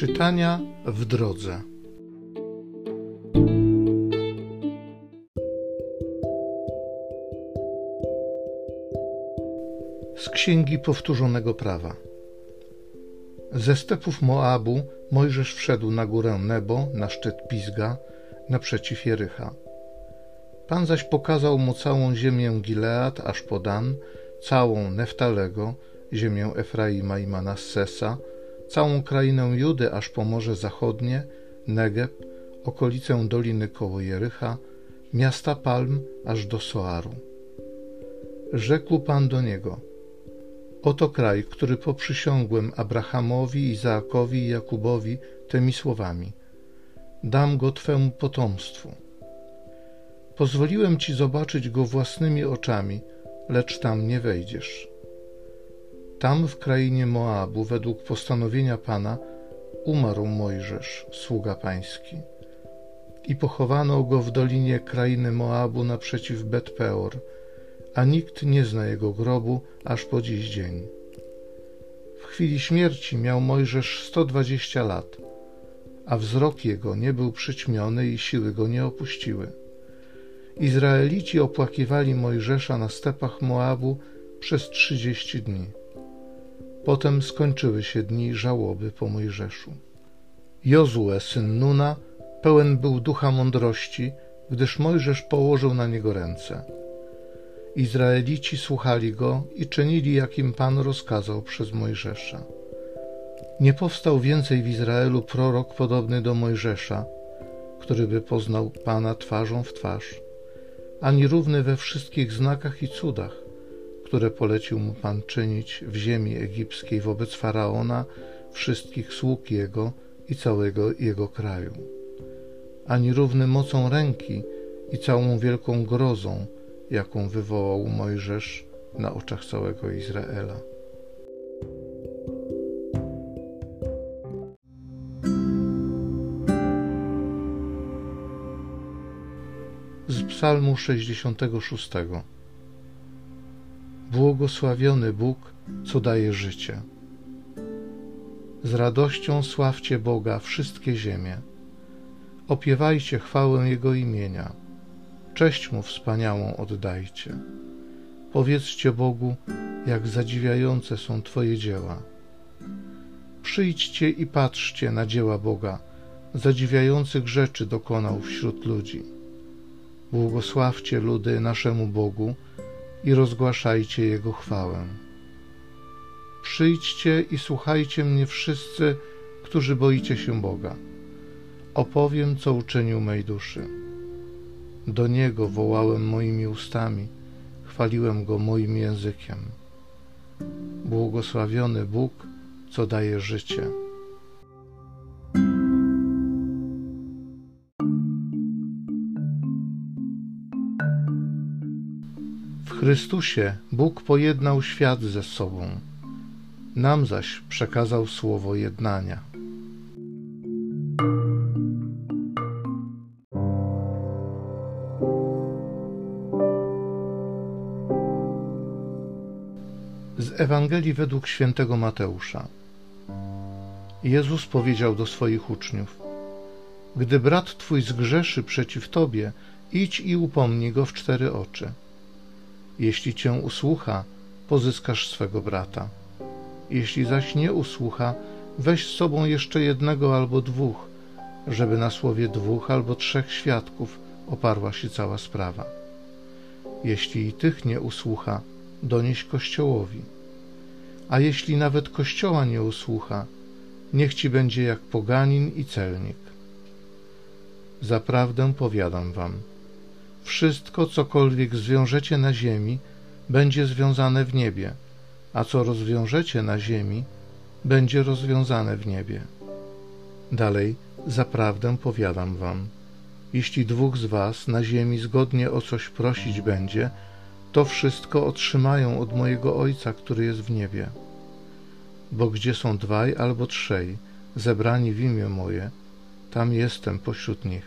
Czytania w drodze. Z Księgi Powtórzonego Prawa. Ze stepów Moabu Mojżesz wszedł na górę Nebo, na szczyt Pizga, naprzeciw Jericha. Pan zaś pokazał mu całą ziemię Gilead aż po Dan, całą Neftalego, ziemię Efraima i Manassesa, całą krainę Judy aż po Morze Zachodnie, Negeb, okolicę Doliny koło Jericha, miasta Palm aż do Soaru. Rzekł Pan do niego: Oto kraj, który poprzysiągłem Abrahamowi, Izaakowi i Jakubowi tymi słowami: Dam go Twemu potomstwu. Pozwoliłem Ci zobaczyć go własnymi oczami, lecz tam nie wejdziesz. Tam w krainie Moabu, według postanowienia Pana, umarł Mojżesz, sługa pański. I pochowano go w dolinie krainy Moabu naprzeciw Bet-peor, a nikt nie zna jego grobu aż po dziś dzień. W chwili śmierci miał Mojżesz 120 lat, a wzrok jego nie był przyćmiony i siły go nie opuściły. Izraelici opłakiwali Mojżesza na stepach Moabu przez trzydzieści dni. Potem skończyły się dni żałoby po Mojżeszu. Jozue, syn Nuna, pełen był ducha mądrości, gdyż Mojżesz położył na niego ręce. Izraelici słuchali go i czynili, jakim Pan rozkazał przez Mojżesza. Nie powstał więcej w Izraelu prorok podobny do Mojżesza, który by poznał Pana twarzą w twarz, ani równy we wszystkich znakach i cudach, które polecił mu Pan czynić w ziemi egipskiej wobec faraona, wszystkich sług jego i całego jego kraju, ani równy mocą ręki i całą wielką grozą, jaką wywołał Mojżesz na oczach całego Izraela. Z Psalmu 66. Błogosławiony Bóg, co daje życie. Z radością sławcie Boga wszystkie ziemie. Opiewajcie chwałę Jego imienia. Cześć Mu wspaniałą oddajcie. Powiedzcie Bogu, jak zadziwiające są Twoje dzieła. Przyjdźcie i patrzcie na dzieła Boga, zadziwiających rzeczy dokonał wśród ludzi. Błogosławcie ludy naszemu Bogu, i rozgłaszajcie Jego chwałę. Przyjdźcie i słuchajcie mnie wszyscy, którzy boicie się Boga. Opowiem, co uczynił mej duszy. Do Niego wołałem moimi ustami, chwaliłem Go moim językiem. Błogosławiony Bóg, co daje życie. Chrystusie Bóg pojednał świat ze sobą, nam zaś przekazał słowo jednania. Z Ewangelii według świętego Mateusza. Jezus powiedział do swoich uczniów: Gdy brat twój zgrzeszy przeciw tobie, idź i upomnij go w cztery oczy. Jeśli cię usłucha, pozyskasz swego brata. Jeśli zaś nie usłucha, weź z sobą jeszcze jednego albo dwóch, żeby na słowie dwóch albo trzech świadków oparła się cała sprawa. Jeśli i tych nie usłucha, donieś Kościołowi. A jeśli nawet Kościoła nie usłucha, niech ci będzie jak poganin i celnik. Zaprawdę powiadam wam, wszystko, cokolwiek zwiążecie na ziemi, będzie związane w niebie, a co rozwiążecie na ziemi, będzie rozwiązane w niebie. Dalej, zaprawdę powiadam wam, jeśli dwóch z was na ziemi zgodnie o coś prosić będzie, to wszystko otrzymają od mojego Ojca, który jest w niebie. Bo gdzie są dwaj albo trzej zebrani w imię moje, tam jestem pośród nich.